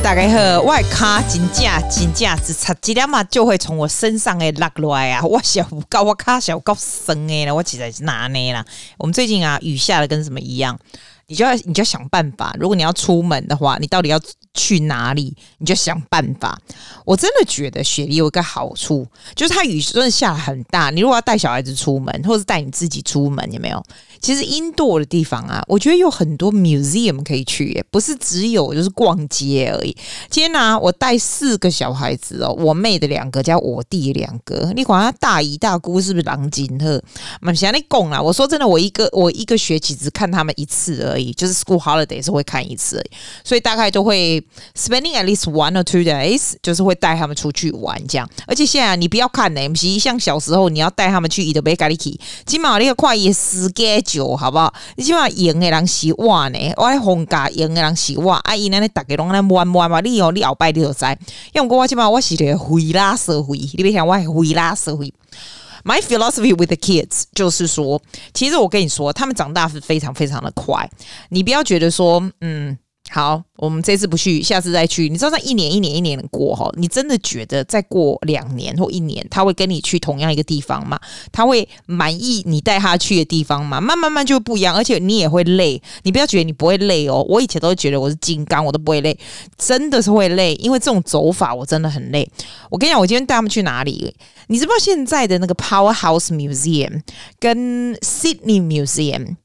大家好，我的卡真正真正只擦几两嘛，就会从我身上诶落落来啊！我小高我卡小高生诶了，我实在是哪呢啦？我们最近啊，雨下的跟什么一样？你就要你就要想办法。如果你要出门的话，你到底要去哪里？你就想办法。我真的觉得雪梨有一个好处，就是它雨真的下很大。你如果要带小孩子出门，或是带你自己出门，有没有？其实 Indo 的地方啊，我觉得有很多 museum 可以去耶，不是只有就是逛街而已。今天呢、我带四个小孩子哦，我妹的两个加我弟两个。你管他大姨大姑是不是狼金鹤？蛮想你供啦。我说真的，我一个我一个学期只看他们一次而已，就是 school holiday 是会看一次而已，所以大概都会 spending at least one or two days，就是会带他们出去玩这样。而且现在你不要看呢，MC 像小时候你要带他们去伊德贝咖喱基，起码那个快也时间。酒好不好？你起码赢的人是我呢，我喺放假赢的人是我。阿姨呢，你大家拢在玩玩嘛？你哦，你后摆你就知。因为我起码我是一个灰拉社会，你别想我系灰拉社会。My philosophy with the kids 就是说，其实我跟你说，他们长大是非常非常的快。你不要觉得说，嗯。好，我们这次不去，下次再去。你知道，他一年一年一年的过哈，你真的觉得再过两年或一年，他会跟你去同样一个地方吗？他会满意你带他去的地方吗？慢慢慢就不一样，而且你也会累。你不要觉得你不会累哦，我以前都觉得我是金刚，我都不会累，真的是会累，因为这种走法我真的很累。我跟你讲，我今天带他们去哪里？你知不知道现在的那个 Powerhouse Museum 跟 Sydney Museum？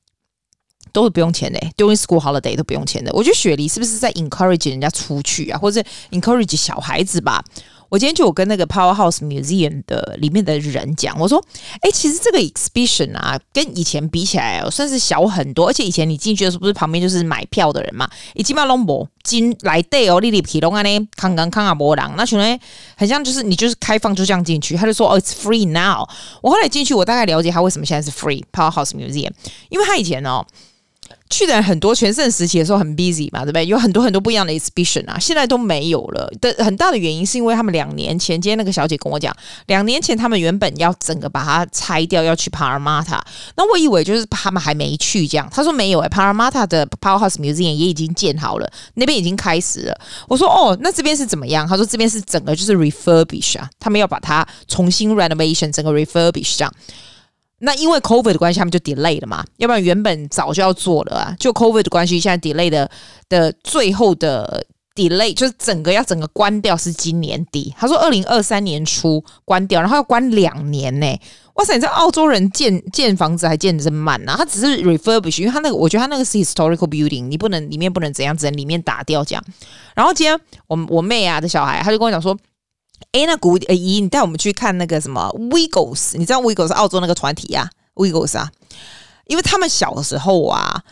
都是不用钱的，during school holiday 都不用钱的。我觉得雪梨是不是在 encourage 人家出去啊，或者 encourage 小孩子吧？我今天就有跟那个 Powerhouse Museum 的里面的人讲，我说：“哎、其实这个 exhibition 啊，跟以前比起来，哦算是小很多。而且以前你进去的时候，不是旁边就是买票的人嘛？已经把龙博进来对哦，你里皮龙安呢，康康康啊波浪，那群人很像就是你就是开放就这样进去。他就说：哦，it's free now。我后来进去，我大概了解他为什么现在是 free Powerhouse Museum，因为他以前哦。”去的人很多，全盛时期的时候很 busy 嘛，对不对？有很多很多不一样的 exhibition 啊，现在都没有了。的很大的原因是因为他们两年前，今天那个小姐跟我讲，两年前他们原本要整个把它拆掉，要去 Parramatta。那我以为就是他们还没去这样。他说没有诶、欸、p a r a m a t a 的 Powerhouse Museum 也已经建好了，那边已经开始了。我说哦，那这边是怎么样？他说这边是整个就是 refurbish 啊，他们要把它重新 renovation，整个 refurbish 这样。那因为 COVID 的关系，他们就 delay 了嘛，要不然原本早就要做了啊。就 COVID 的关系，现在 delay 的的最后的 delay 就是整个要整个关掉是今年底。他说二零二三年初关掉，然后要关两年呢。哇塞，你知道澳洲人建建房子还建的这么慢啊？他只是 refurbish，因为他那个我觉得他那个是 historical building，你不能里面不能怎样，只能里面打掉这样。然后今天我我妹啊的小孩，他就跟我讲说。哎，那古姨，你带我们去看那个什么 Wiggles？你知道 Wiggles 是澳洲那个团体啊？Wiggles 啊，因为他们小的时候啊，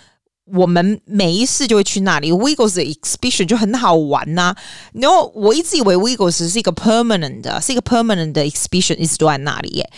我们每一次就会去那里。Wiggles 的 exhibition 就很好玩呐、然后我一直以为 Wiggles 是一个 permanent 的，是一个 permanent 的 exhibition，一直都在那里耶。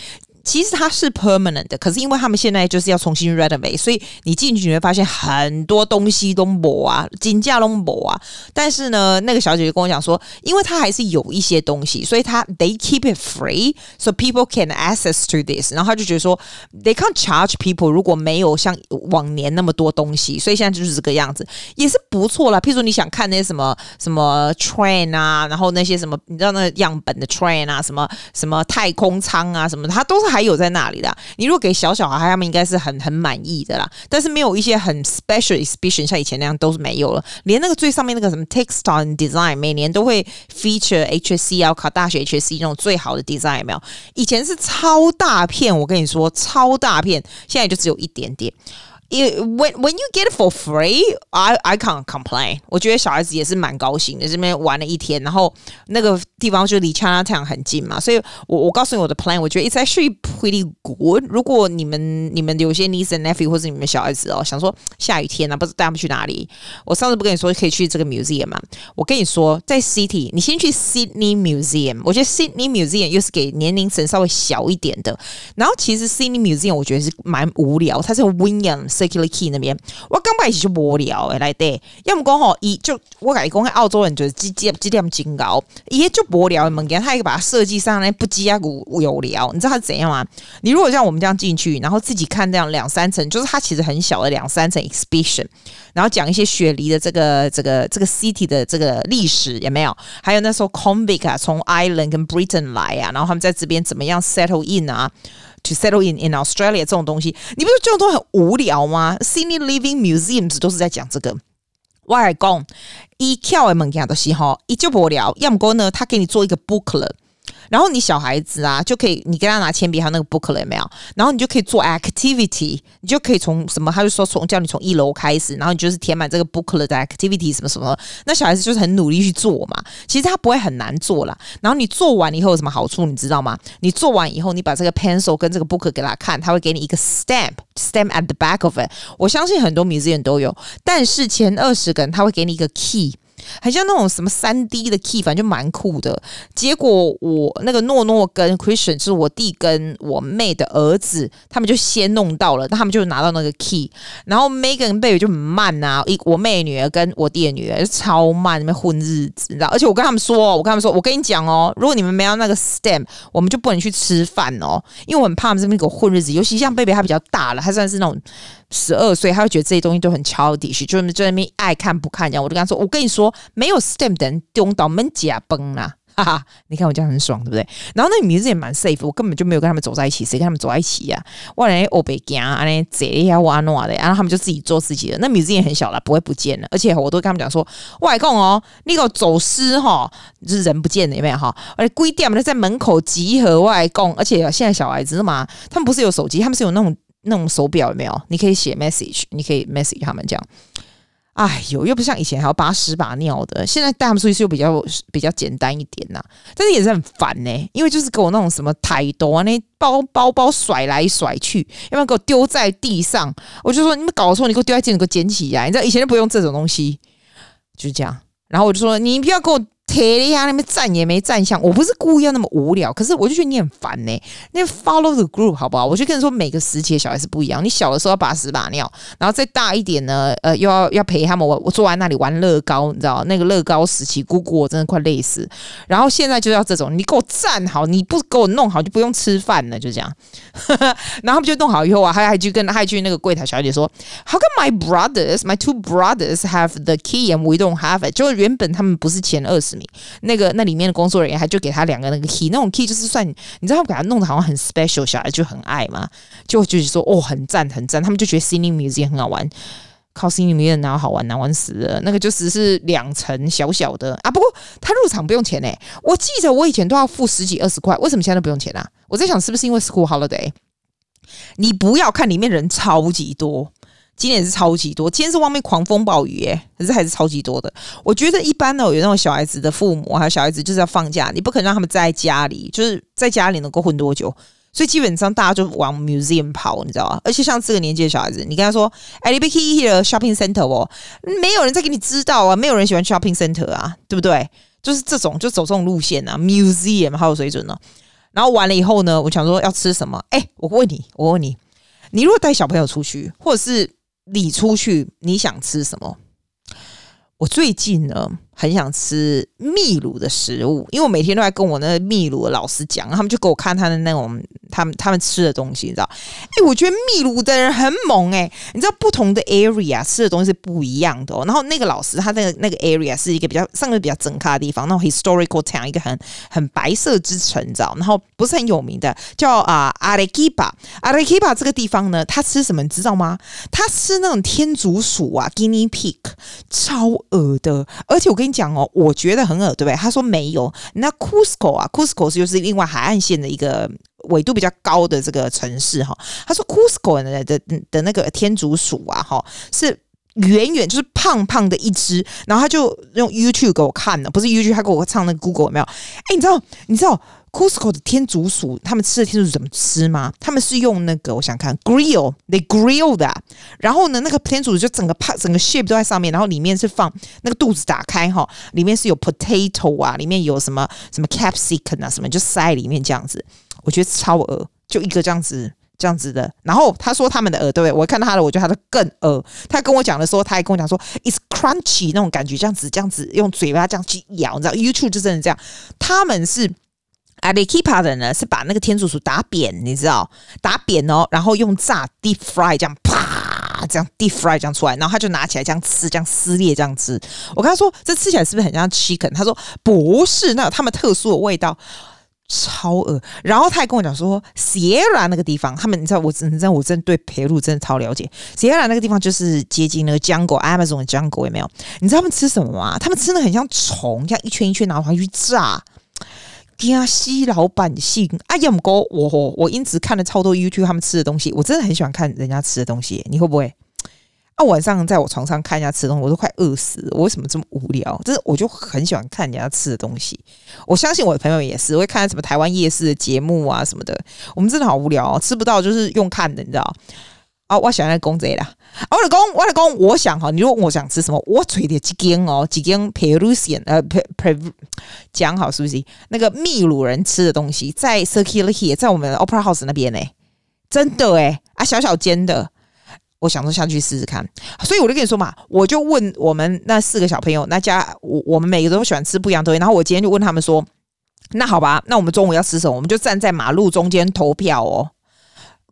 其实它是 permanent 的，可是因为他们现在就是要重新 renovate，所以你进去你会发现很多东西都没啊，金价都没啊。但是呢，那个小姐姐跟我讲说，因为它还是有一些东西，所以它 they keep it free，so people can access to this。然后他就觉得说，they can't charge people 如果没有像往年那么多东西，所以现在就是这个样子，也是不错啦。譬如你想看那些什么什么 train 啊，然后那些什么你知道那个样本的 train 啊，什么什么太空舱啊，什么它都是还还。有在那里的，你如果给小小孩，他们应该是很很满意的啦。但是没有一些很 special exhibition，像以前那样都是没有了。连那个最上面那个什么 text on design，每年都会 feature HSC 要考大学 HSC 那种最好的 design 没有？以前是超大片，我跟你说超大片，现在就只有一点点。When when you get it for free, I I can't complain。我觉得小孩子也是蛮高兴的，这边玩了一天，然后那个地方就离 Chinatown 很近嘛，所以我我告诉你我的 plan，我觉得 it's actually pretty good。如果你们你们有些 niece and nephew 或者你们小孩子哦，想说下雨天啊，不知道带他们去哪里，我上次不跟你说可以去这个 museum 吗？我跟你说，在 city，你先去 Sydney Museum。我觉得 Sydney Museum 又是给年龄层稍微小一点的。然后其实 Sydney Museum 我觉得是蛮无聊，它是 Williams。 Circular Key 那边，我刚开始就无聊诶，来对，要么讲吼，伊就我感觉讲澳洲人就是几几几点金高，伊就无聊的物件，他一个把它设计上来不羁啊无有聊，你知道他是怎样吗？你如果像我们这样进去，然后自己看这样两三层，就是它其实很小的两三层 exhibition，然后讲一些雪梨的这个这个这个 city 的这个历史有没有？还有那时候 convict 啊，从 Ireland 跟 Britain 来啊，然后他们在这边怎么样 settle in 啊？To settle in in Australia 这种东西，你不是这种都很无聊吗？Senior Living Museums 都是在讲这个。我来讲，一跳的物件都是好，一就无聊。要么呢，他给你做一个 booklet。然后你小孩子啊，就可以你跟他拿铅笔，还有那个 booklet 没有？然后你就可以做 activity，你就可以从什么？他就说从叫你从一楼开始，然后你就是填满这个 booklet 的 activity 什么什么。那小孩子就是很努力去做嘛。其实他不会很难做啦。然后你做完以后有什么好处？你知道吗？你做完以后，你把这个 pencil 跟这个 booklet 给他看，他会给你一个 stamp，stamp at the back of it。我相信很多 museum 都有，但是前二十个人他会给你一个 key。很像那种什么三 D 的 key，反正就蛮酷的。结果我那个诺诺跟 Christian，是我弟跟我妹的儿子，他们就先弄到了，他们就拿到那个 key。然后 Megan 跟 Baby 就很慢啊，一我妹女儿跟我弟的女儿超慢，那边混日子，你知道？而且我跟他们说，我跟他们说，我跟你讲哦，如果你们没有那个 stamp，我们就不能去吃饭哦，因为我很怕他们这边给我混日子。尤其像 Baby，他比较大了，他算是那种。十二岁，他会觉得这些东西都很 childish，就是在那边爱看不看这样。我就跟他说：“我跟你说，没有 STEM 的人丢到门甲崩啦，哈哈！你看我这样很爽，对不对？然后那个名字也蛮 safe，我根本就没有跟他们走在一起，谁跟他们走在一起呀、啊？我来欧北京啊，那这呀哇那的，然后他们就自己做自己的。那名字也很小了，不会不见了。而且我都跟他们讲说，外公哦，那个走失哈，就是人不见了有没有哈？而且规定我们在门口集合外公，而且现在小孩子嘛，他们不是有手机，他们是有那种。那种手表有没有？你可以写 message，你可以 message 他们这样。哎呦，又不像以前还要把屎把尿的。现在带他们出去就比较比较简单一点呐，但是也是很烦呢、因为就是给我那种什么太多啊，那包包包甩来甩去，要不然给我丢在地上。我就说你们搞错，你给我丢在地上，你给我捡起来。你知道以前都不用这种东西，就是这样。然后我就说你不要给我。铁一下那边站也没站相，我不是故意要那么无聊，可是我就觉得你很烦呢、欸。那 follow the group 好不好？我就跟你说，每个时期的小孩是不一样。你小的时候要把屎把尿，然后再大一点呢，呃，又要要陪他们。我我坐在那里玩乐高，你知道那个乐高时期，姑姑我真的快累死。然后现在就要这种，你给我站好，你不给我弄好，就不用吃饭了，就这样。然后他们就弄好以后啊，还还去跟还去那个柜台小姐说，How come my brothers, my two brothers have the key and we don't have it？就原本他们不是前二十。那个那里面的工作人员还就给他两个那个 key，那种 key 就是算你知道他们给他弄得好像很 special，小孩就很爱嘛，就就是说哦很赞很赞，他们就觉得 Sydney Museum 很好玩，靠 Sydney Museum 哪好玩难玩死了，那个就只是两层小小的啊，不过他入场不用钱诶、我记得我以前都要付十几二十块，为什么现在都不用钱啊？我在想是不是因为 School Holiday？你不要看里面人超级多。今天也是超级多，今天是外面狂风暴雨耶，可是还是超级多的。我觉得一般呢，有那种小孩子的父母还有小孩子就是要放假，你不可能让他们在家里，就是在家里能够混多久。所以基本上大家就往 museum 跑，你知道吗？而且像这个年纪的小孩子，你跟他说，哎，你别去 shopping center 哦，没有人在给你知道啊，没有人喜欢 shopping center 啊，对不对？就是这种，就走这种路线啊，museum 好有水准呢。然后完了以后呢，我想说要吃什么？哎，我问你，我问你，你如果带小朋友出去，或者是你出去，你想吃什么？我最近呢，很想吃秘鲁的食物，因为我每天都在跟我那个秘鲁的老师讲，他们就给我看他的那种他们他们吃的东西，你知道？哎，我觉得秘鲁的人很猛哎、你知道不同的 area 吃的东西是不一样的哦。然后那个老师他那个那个 area 是一个比较上个比较整咖的地方，那种 historical town 一个很很白色之城，你知道？然后不是很有名的，叫啊阿雷基巴，阿雷基巴这个地方呢，他吃什么你知道吗？他吃那种天竺鼠啊，guinea pig，超恶的，而且我跟你讲哦，我觉得很恶，对不对？他说没有。那 Cusco 啊，Cusco 是就是另外海岸线的一个纬度比较高的这个城市哈。他说 Cusco 的的的那个天竺鼠啊，哈，是远远就是胖胖的一只，然后他就用 YouTube 给我看的，不是 YouTube，他给我唱那个 Google 有没有？哎，你知道？你知道？Cusco 的天竺鼠，他们吃的天竺鼠怎么吃吗？他们是用那个，我想看 grill，they grill 的。然后呢，那个天竺鼠就整个胖，整个 shape 都在上面，然后里面是放那个肚子打开哈，里面是有 potato 啊，里面有什么什么 capsicum 啊，什么就塞里面这样子。我觉得超恶，就一个这样子这样子的。然后他说他们的鹅，对不对？我看到他的，我觉得他的更鹅。他跟我讲的时候，他还跟我讲说，it's crunchy 那种感觉，这样子这样子用嘴巴这样去咬，你知道？YouTube 就真的这样。他们是 Arequipa 的呢，是把那个天竺鼠打扁，你知道？打扁哦，然后用炸 deep fry 这样啪这样 deep fry 这样出来，然后他就拿起来这样吃，这样撕裂这样吃。我跟他说，这吃起来是不是很像 chicken？他说不是，那有他们特殊的味道。超饿，然后他还跟我讲说，Sierra 那个地方，他们你知道我真的，我真的对培鲁真的超了解。Sierra 那个地方就是接近那个 jungle Amazon 的 jungle 有没有？你知道他们吃什么吗？他们吃的很像虫，这样一圈一圈拿回去炸。惊西老百姓，哎呀，哥，我我我因此看了超多 YouTube 他们吃的东西，我真的很喜欢看人家吃的东西，你会不会？啊，晚上在我床上看人家吃东西，我都快饿死了。我为什么这么无聊？就是我就很喜欢看人家吃的东西。我相信我的朋友也是，会看什么台湾夜市的节目啊什么的。我们真的好无聊哦，吃不到就是用看的，你知道？啊，我想来讲这个啦。我的讲，我的讲，我想哈，你如果我想吃什么，我吹的几根哦，几根 Peruvian 呃，Per Per 讲好是不是？那个秘鲁人吃的东西，在 Circular Quay，在我们 Opera House 那边呢，真的诶啊，小小间的。我想说下去试试看，所以我就跟你说嘛，我就问我们那四个小朋友，那家我我们每个都喜欢吃不一样的东西，然后我今天就问他们说，那好吧，那我们中午要吃什么？我们就站在马路中间投票哦。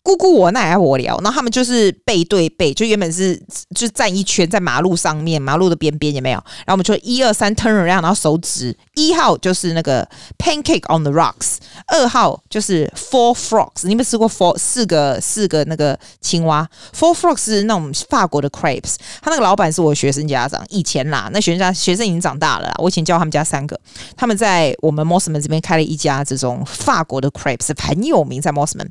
姑姑我那也爱我聊，然后他们就是背对背，就原本是就站一圈在马路上面，马路的边边有没有？然后我们就一二三 turn around，然后手指一号就是那个 pancake on the rocks，二号就是 four frogs。你有没有吃过 four 四个四个那个青蛙？four frogs 是那种法国的 crepes，他那个老板是我学生家长，以前啦，那学生家学生已经长大了啦，我以前教他们家三个，他们在我们 Mosman 这边开了一家这种法国的 crepes，很有名在 Mosman。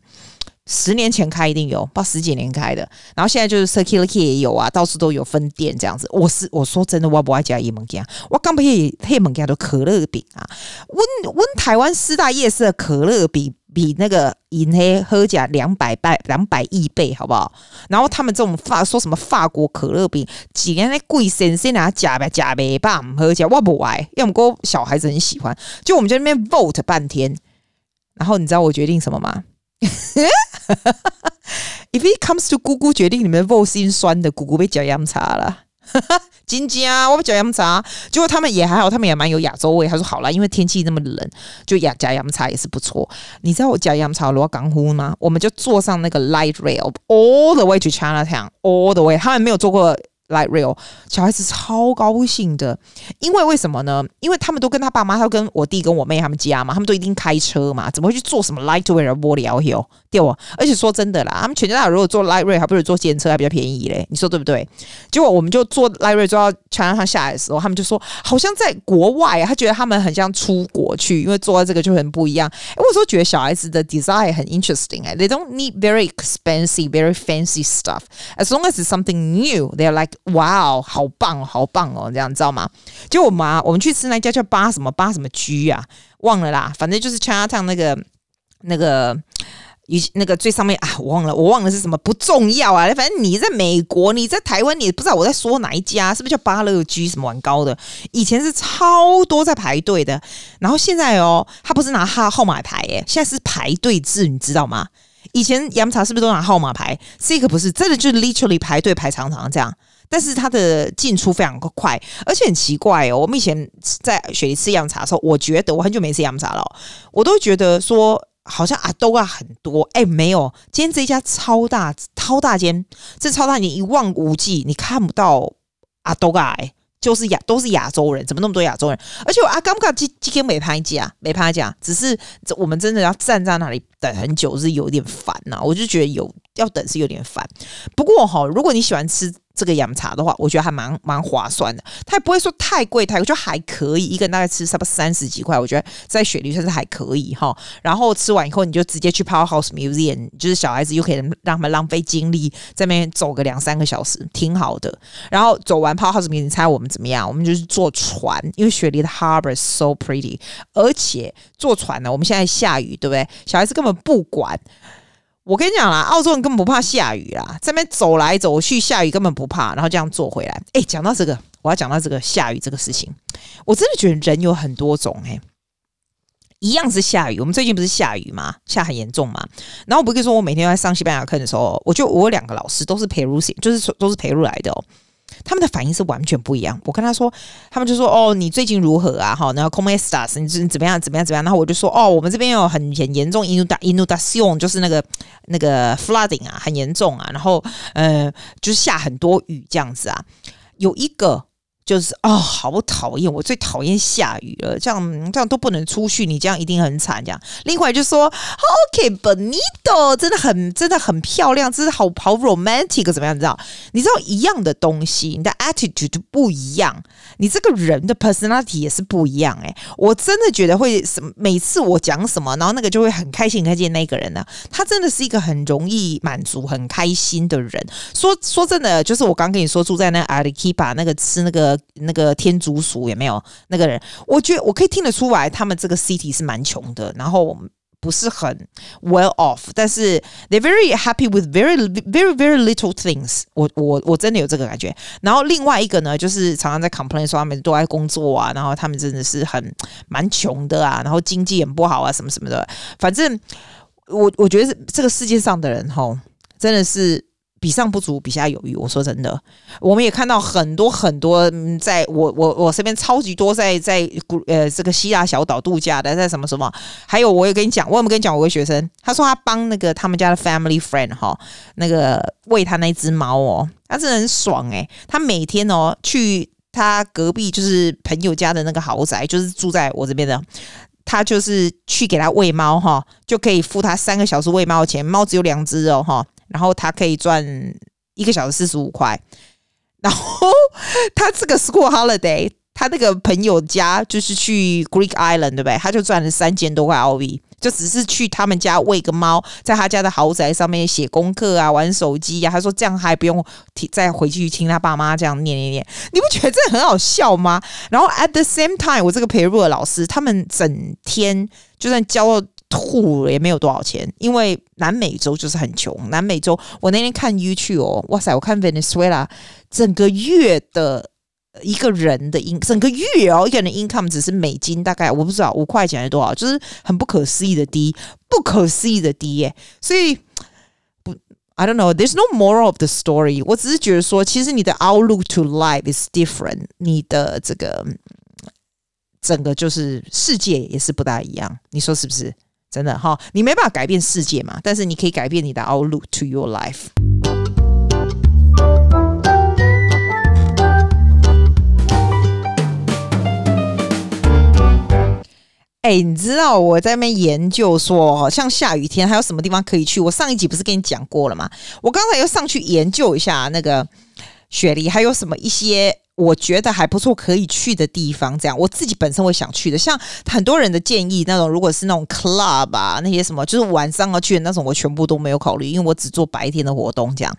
十年前开一定有，不知道十几年开的，然后现在就是 Circular Quay 也有啊，到处都有分店这样子。我是我说真的，我不爱加伊蒙加，我刚不也黑蒙加的可乐饼啊。温温台湾四大夜市的可乐比比那个银黑喝甲两百倍两百亿倍，好不好？然后他们这种法说什么法国可乐饼，几年来贵先生啊假呗假呗吧，喝甲我不爱，要么哥小孩子很喜欢，就我们在那边 vote 半天，然后你知道我决定什么吗？If it comes to 姑姑决定你们 vote 心酸的，姑姑被脚饮茶了。金家，我被脚饮茶，结果他们也还好，他们也蛮有亚洲味。他说好了，因为天气那么冷，就亚加饮茶也是不错。你知道我脚饮茶罗港呼吗？我们就坐上那个 light rail all the way to Chinatown，all the way。他们没有坐过。Light rail，小孩子超高兴的，因为为什么呢？因为他们都跟他爸妈，他跟我弟跟我妹他们家嘛，他们都一定开车嘛，怎么会去坐什么 light rail 无聊哟？对哦，而且说真的啦，他们全家大如果坐 light rail，还不如坐电车还比较便宜嘞，你说对不对？结果我们就坐 light rail 坐到桥上下来的时候，他们就说好像在国外啊，他觉得他们很像出国去，因为坐在这个就很不一样。诶我有时候觉得小孩子的 design 很 interesting 哎，they don't need very expensive, very fancy stuff as long as it's something new. They're like 哇哦，好棒，好棒哦，这样知道吗？就我们啊，我们去吃那家叫八什么八什么居啊，忘了啦，反正就是 Chinatown 那个那个一那个最上面啊，我忘了，我忘了是什么，不重要啊。反正你在美国，你在台湾，你不知道我在说哪一家，是不是叫八乐居什么碗糕的？以前是超多在排队的，然后现在哦，他不是拿号号码牌耶，现在是排队制，你知道吗？以前洋茶是不是都拿号码牌？这个不是，真的就是 literally 排队排长长这样。但是它的进出非常快，而且很奇怪哦。我们以前在雪梨吃饮茶的时候，我觉得我很久没吃饮茶了，我都觉得说好像啊都啊很多，哎，没有，今天这一家超大超大间，这超大你一望无际，你看不到啊都啊，哎，就是亚都是亚洲人，怎么那么多亚洲人？而且我啊，刚刚今今天没拍价，没拍价，只是我们真的要站在那里等很久，是有点烦呐。我就觉得有要等是有点烦。不过哈，如果你喜欢吃。这个饮茶的话，我觉得还蛮蛮划算的，它也不会说太贵，太贵就还可以，一个人大概吃差不多三十几块，我觉得在雪梨算是还可以哈。然后吃完以后，你就直接去 Powerhouse Museum，就是小孩子又可以让他们浪费精力在那边走个两三个小时，挺好的。然后走完 Powerhouse Museum，你猜我们怎么样？我们就是坐船，因为雪梨的 Harbor so pretty，而且坐船呢，我们现在下雨，对不对？小孩子根本不管。我跟你讲啦，澳洲人根本不怕下雨啦，在那边走来走去，下雨根本不怕，然后这样坐回来。哎，讲到这个，我要讲到这个下雨这个事情，我真的觉得人有很多种哎、一样是下雨。我们最近不是下雨吗？下很严重嘛。然后我不是说，我每天在上西班牙课的时候，我就我两个老师都是培鲁，就是都是陪入来的哦。他们的反应是完全不一样。我跟他说，他们就说：“哦，你最近如何啊？哈，然后 c o m e s t a s 你是怎么样？怎么样？怎么样？”然后我就说：“哦，我们这边有很很严重 inundation，就是那个那个 flooding 啊，很严重啊。然后呃，就是下很多雨这样子啊。有一个。”就是哦，好讨厌！我最讨厌下雨了，这样这样都不能出去，你这样一定很惨。这样，另外就说，OK，bonito，真的很真的很漂亮，真的好好 romantic，怎么样？你知道？你知道一样的东西，你的 attitude 不一样，你这个人的 personality 也是不一样。哎，我真的觉得会什么？每次我讲什么，然后那个就会很开心，看见那个人呢，他真的是一个很容易满足、很开心的人。说说真的，就是我刚跟你说住在那 Arequipa 那个吃那个。那个天竺鼠也没有那个人，我觉得我可以听得出来，他们这个 city 是蛮穷的，然后不是很 well off，但是 they're very happy with very very very little things 我。我我真的有这个感觉。然后另外一个呢，就是常常在 complain 说他们都在工作啊，然后他们真的是很蛮穷的啊，然后经济也不好啊，什么什么的。反正我我觉得这个世界上的人吼，真的是。比上不足，比下有余。我说真的，我们也看到很多很多，在我我我身边超级多在在古呃这个希腊小岛度假的，在什么什么，还有我也跟你讲，我有没有跟你讲，我个学生他说他帮那个他们家的 family friend 哈，那个喂他那只猫哦，他真的很爽诶，他每天哦去他隔壁就是朋友家的那个豪宅，就是住在我这边的，他就是去给他喂猫哈，就可以付他三个小时喂猫的钱，猫只有两只哦哈。然后他可以赚一个小时四十五块，然后他这个 school holiday，他那个朋友家就是去 Greek Island，对不对？他就赚了三千多块澳币，就只是去他们家喂个猫，在他家的豪宅上面写功课啊，玩手机呀、啊。他说这样还不用听，再回去听他爸妈这样念念念，你不觉得这很好笑吗？然后 at the same time，我这个培育老师，他们整天就算教了。吐也没有多少钱，因为南美洲就是很穷。南美洲，我那天看 YouTube 哦，哇塞，我看 Venezuela 整个月的一个人的 in 整个月哦，一个人的 income 只是美金大概我不知道五块钱还是多少，就是很不可思议的低，不可思议的低耶。所以不，I don't know，there's no moral of the story。我只是觉得说，其实你的 outlook to life is different，你的这个整个就是世界也是不大一样，你说是不是？真的哈，你没办法改变世界嘛，但是你可以改变你的 outlook to your life。哎、你知道我在那边研究说，像下雨天还有什么地方可以去？我上一集不是跟你讲过了吗？我刚才又上去研究一下那个雪梨，还有什么一些。我觉得还不错，可以去的地方，这样我自己本身会想去的。像很多人的建议那种，如果是那种 club 啊，那些什么，就是晚上要去的那种，我全部都没有考虑，因为我只做白天的活动。这样，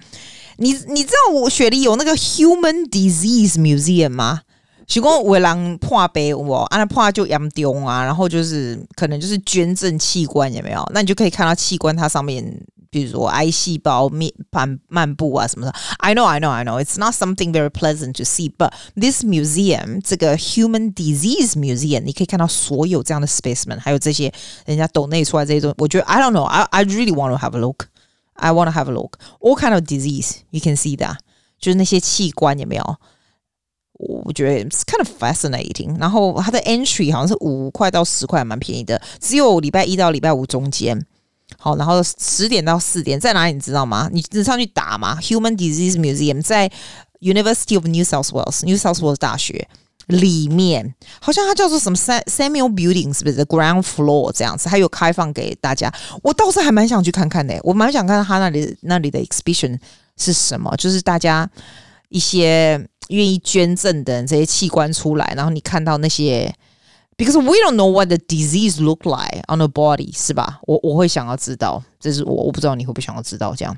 你你知道我雪梨有那个 Human Disease Museum 吗？许光伟郎破杯我，啊那破就严重啊，然后就是可能就是捐赠器官有没有？那你就可以看到器官它上面。比如说癌细胞面漫漫步啊什么的，I know, I know, I know. It's not something very pleasant to see, but this museum 这个 Human Disease Museum，你可以看到所有这样的 specimen，还有这些人家抖内出来这些东西。我觉得 I don't know, I I really want to have a look. I want to have a look. All kind of disease you can see that，就是那些器官有没有？我觉得 it's kind of fascinating。然后它的 entry 好像是五块到十块，蛮便宜的，只有礼拜一到礼拜五中间。 好，然后十点到四点在哪里？你知道吗？你你上去打嘛？Human Disease Museum 在 University of New South Wales，New South Wales 大学里面，好像它叫做什么 Samuel Building 是不是？Ground Floor 这样子，还有开放给大家。我倒是还蛮想去看看的，我蛮想看看他那里那里的 exhibition 是什么，就是大家一些愿意捐赠的这些器官出来，然后你看到那些。Because we don't know what the disease look like on the body，是吧？我我会想要知道，这是我我不知道你会不会想要知道这样。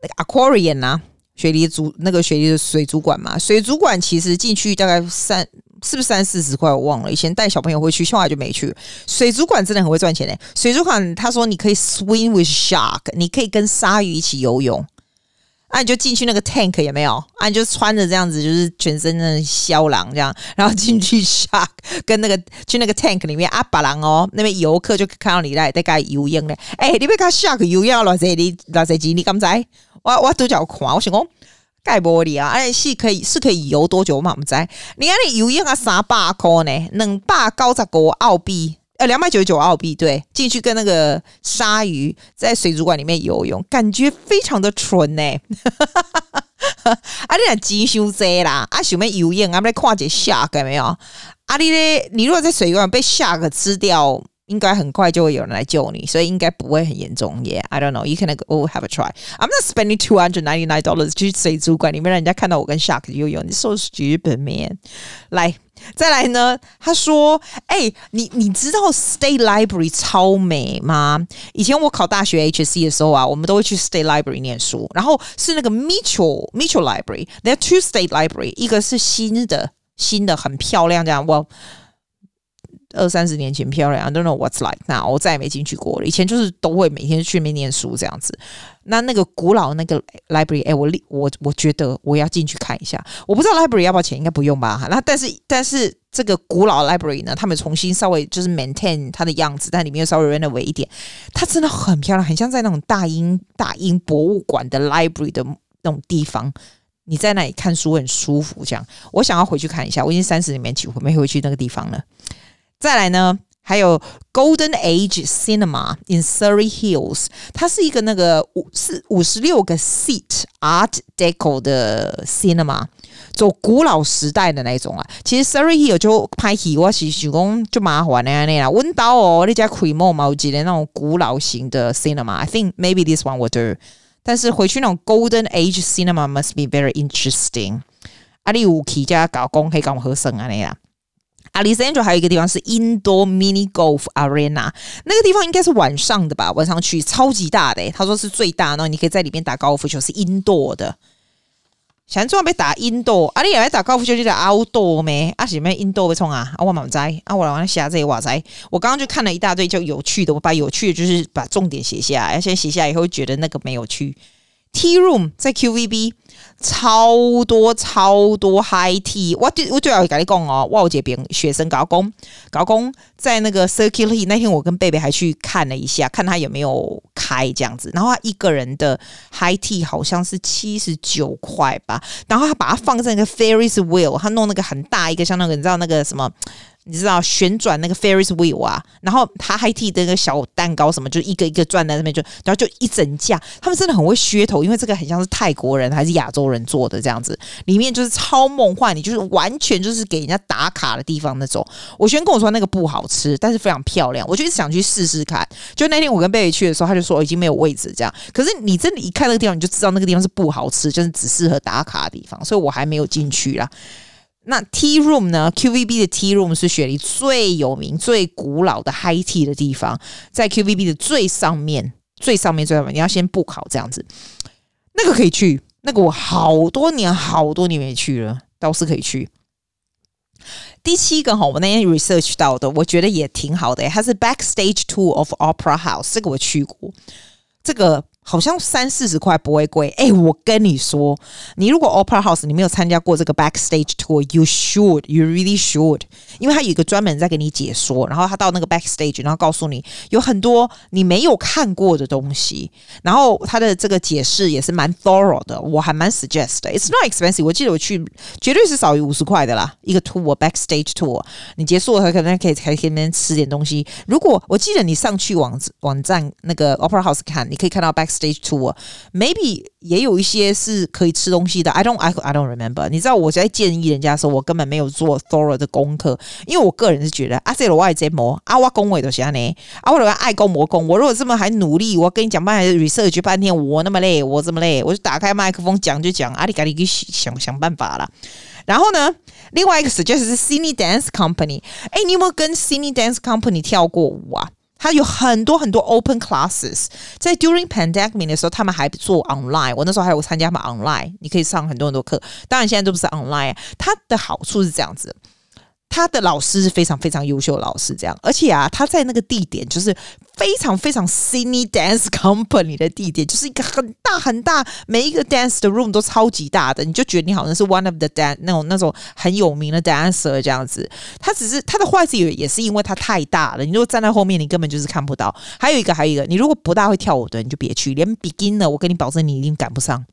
那个 aquarium 啊，雪梨族那个雪梨的水族馆嘛，水族馆其实进去大概三是不是三四十块，我忘了。以前带小朋友会去，后来就没去。水族馆真的很会赚钱嘞。水族馆他说你可以 swim with shark，你可以跟鲨鱼一起游泳。啊，你就进去那个 tank 有没有？啊，你就穿着这样子，就是全身的肖狼这样，然后进去 shark 跟那个去那个 tank 里面啊，把郎哦，那边游客就看到你来在该游泳嘞。哎、你别看 shark 游泳了这里那这几你刚才我我都叫看，我想讲盖玻璃啊，哎是可以是可以游多久嘛？我们在你看你游泳啊三百块呢，两百九十五澳币。呃，两百九十九澳币，对，进去跟那个鲨鱼在水族馆里面游泳，感觉非常的纯呢。啊，你俩急修这啦，啊，想要游泳，啊，不看一下 shark 没有？啊，你咧，你如果在水族馆被 shark 吃掉，应该很快就会有人来救你，所以应该不会很严重耶。I don't know, you can go have a try. I'm not spending two hundred ninety nine dollars 去水族馆里面让人家看到我跟 shark 游泳，你 so stupid man，来。再来呢？他说：“哎、你你知道 State Library 超美吗？以前我考大学 HC 的时候啊，我们都会去 State Library 念书。然后是那个 Mitchell Mitchell Library。There are two State Library，一个是新的，新的很漂亮，这样我。”二三十年前漂亮，I don't know what's like now。我再也没进去过了。以前就是都会每天去那边念书这样子。那那个古老那个 library，哎、欸，我我我觉得我要进去看一下。我不知道 library 要不要钱，应该不用吧？那但是但是这个古老 library 呢，他们重新稍微就是 maintain 它的样子，但里面又稍微 renovate 一点。它真的很漂亮，很像在那种大英大英博物馆的 library 的那种地方。你在那里看书很舒服，这样。我想要回去看一下。我已经三十年没去没回去那个地方了。再来呢，还有 Golden Age Cinema in Surrey Hills，它是一个那个五四五十六个 seat Art Deco 的 cinema，走古老时代的那种啊。其实 Surrey Hill 就拍戏，我是想讲就麻烦那样那样。温刀哦，那家开幕嘛，我记得那种古老型的 cinema。I think maybe this one will do。但是回去那种 Golden Age Cinema must be very interesting。阿里有去家搞工可以搞我喝生啊那样。阿里山就还有一个地方是 Indoor Mini Golf Arena，那个地方应该是晚上的吧？晚上去超级大的，他说是最大，然后你可以在里面打高尔夫球，是 Indoor 的。想做被打 Indoor，阿里也来打高尔夫球就打 Outdoor 没？阿什么 Indoor 被冲啊？啊我满在，啊我来玩下这些哇塞！我刚刚就看了一大堆就有趣的，我把有趣的就是把重点写下来，而且写下来以后觉得那个没有趣。T Room 在 QVB。超多超多 high tea，我对我就要跟你讲哦，我有这边学生搞工搞工在那个 Circular 那天，我跟贝贝还去看了一下，看他有没有开这样子。然后他一个人的 high tea 好像是七十九块吧，然后他把它放在那个 Ferris wheel，他弄那个很大一个像那个你知道那个什么？你知道旋转那个 Ferris wheel 啊，然后他还替那个小蛋糕什么，就一个一个转在那边，就然后就一整架，他们真的很会噱头，因为这个很像是泰国人还是亚洲人做的这样子，里面就是超梦幻，你就是完全就是给人家打卡的地方那种。我先跟我说那个不好吃，但是非常漂亮，我就一直想去试试看。就那天我跟贝贝去的时候，他就说已经没有位置这样，可是你真的一看那个地方，你就知道那个地方是不好吃，就是只适合打卡的地方，所以我还没有进去啦。那 Tea Room 呢？QVB 的 Tea Room 是雪梨最有名、最古老的 High Tea 的地方，在 QVB 的最上面、最上面、最上面，你要先 book 好这样子。那个可以去，那个我好多年、好多年没去了，倒是可以去。第七个哈，我那天 research 到的，我觉得也挺好的，它是 Backstage Tour of Opera House，这个我去过，这个。好像三四十块不会贵，哎、我跟你说，你如果 Opera House 你没有参加过这个 Backstage Tour，you should，you really should，因为他有一个专门在给你解说，然后他到那个 Backstage，然后告诉你有很多你没有看过的东西，然后他的这个解释也是蛮 thorough 的，我还蛮 suggest 的，it's not expensive，我记得我去绝对是少于五十块的啦，一个 tour Backstage Tour，你结束了可能可以还可以那边吃点东西，如果我记得你上去网网站那个 Opera House 看，你可以看到 Back。Stage two，maybe 也有一些是可以吃东西的。I don't, I, I don't remember。你知道我在建议人家的时候，我根本没有做 thorough 的功课，因为我个人是觉得啊，这我爱这么啊，我恭维都行呢。啊，我爱公魔公，我如果这么还努力，我跟你讲半天 research 半天，我那么累，我这么累，我就打开麦克风讲就讲，阿里嘎里去想想办法了。然后呢，另外一个 suggest 是 Sydney Dance Company。哎，你有没有跟 Sydney Dance Company 跳过舞啊？他有很多很多 open classes，在 during pandemic 的时候，他们还做 online。我那时候还有参加嘛 online，你可以上很多很多课。当然现在都不是 online。它的好处是这样子，他的老师是非常非常优秀的老师，这样，而且啊，他在那个地点就是非常非常 Sydney Dance Company 的地点，就是一个很大很大，每一个 dance 的 room 都超级大的，你就觉得你好像是 one of the dance 那种那种很有名的 dancer 这样子。他只是他的坏处也也是因为他太大了，你如果站在后面，你根本就是看不到。还有一个，还有一个，你如果不大会跳舞的，你就别去，连 beginner 我跟你保证，你一定赶不上。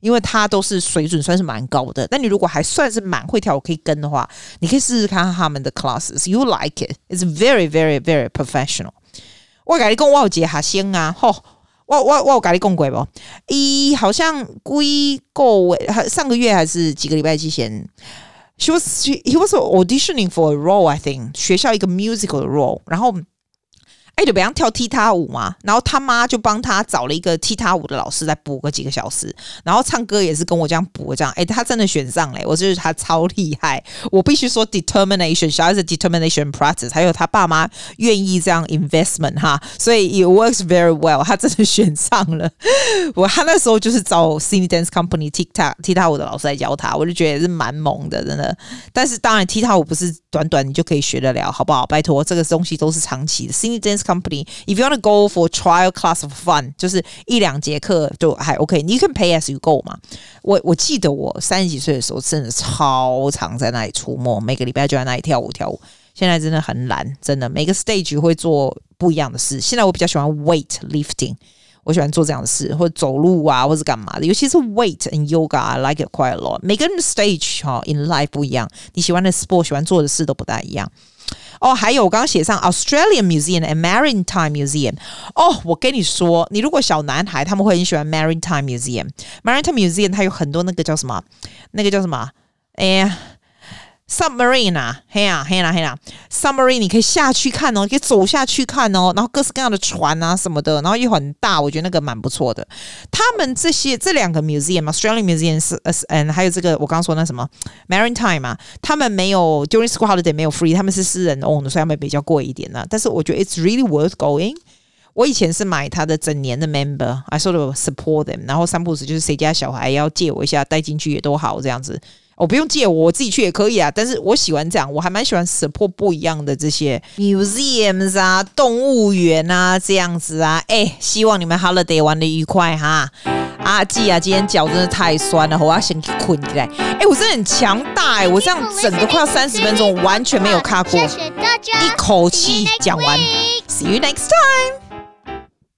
因为他都是水准算是蛮高的，那你如果还算是蛮会跳我可以跟的话，你可以试试看他们的 classes。You like it? It's very, very, very professional。我跟你讲，我有接下先啊，吼，我我我有跟你讲过不？伊好像归个月，上个月还是几个礼拜之前，She was he was auditioning for a role, I think，学校一个 musical 的 role，然后。哎，就比方跳踢踏舞嘛，然后他妈就帮他找了一个踢踏舞的老师，再补个几个小时，然后唱歌也是跟我这样补这样。哎，他真的选上嘞，我就是他超厉害。我必须说，determination，小孩子 determination practice，还有他爸妈愿意这样 investment 哈，所以 it works very well。他真的选上了。我他那时候就是找 Sydney Dance Company 踢踏踢踏舞的老师来教他，我就觉得也是蛮猛的，真的。但是当然，踢踏舞不是短短你就可以学得了，好不好？拜托，这个东西都是长期的。Sydney Dance Company, if you want to go for trial class of fun，就是一两节课就还 OK，你 can pay as you go 嘛。我我记得我三十几岁的时候，真的超常在那里出没，每个礼拜就在那里跳舞跳舞。现在真的很懒，真的每个 stage 会做不一样的事。现在我比较喜欢 weight lifting，我喜欢做这样的事，或者走路啊，或者干嘛的。尤其是 weight and yoga，I like it quite a lot。每个人的 stage 哈 in life 不一样，你喜欢的 sport，喜欢做的事都不大一样。 哦，还有我刚写上 Australian Museum and Maritime Museum。哦，我跟你说，你如果小男孩，他们会很喜欢 Maritime Museum。Maritime Museum 它有很多那个叫什么，那个叫什么？哎呀。Submarine 啊，嘿呀，嘿啦，嘿啦，Submarine 你可以下去看哦，可以走下去看哦，然后各式各样的船啊什么的，然后又很大，我觉得那个蛮不错的。他们这些这两个 museum，Australian Museum 是呃，嗯，还有这个我刚刚说那什么 Maritime 嘛，他们没有 during school holiday 没有 free，他们是私人 own 的，所以他们比较贵一点呢。但是我觉得 it's really worth going。我以前是买他的整年的 member，I sort of support them。然后三不五时就是谁家小孩要借我一下带进去也都好这样子。我不用借我，我自己去也可以啊。但是我喜欢这样，我还蛮喜欢 support 不一样的这些 museums 啊、动物园啊这样子啊。哎、欸，希望你们 holiday 玩的愉快哈。阿季啊，今天脚真的太酸了，我要先去困起来。哎、欸，我真的很强大哎、欸，我这样整个快要三十分钟，完全没有卡过，一口气讲完。See you next time.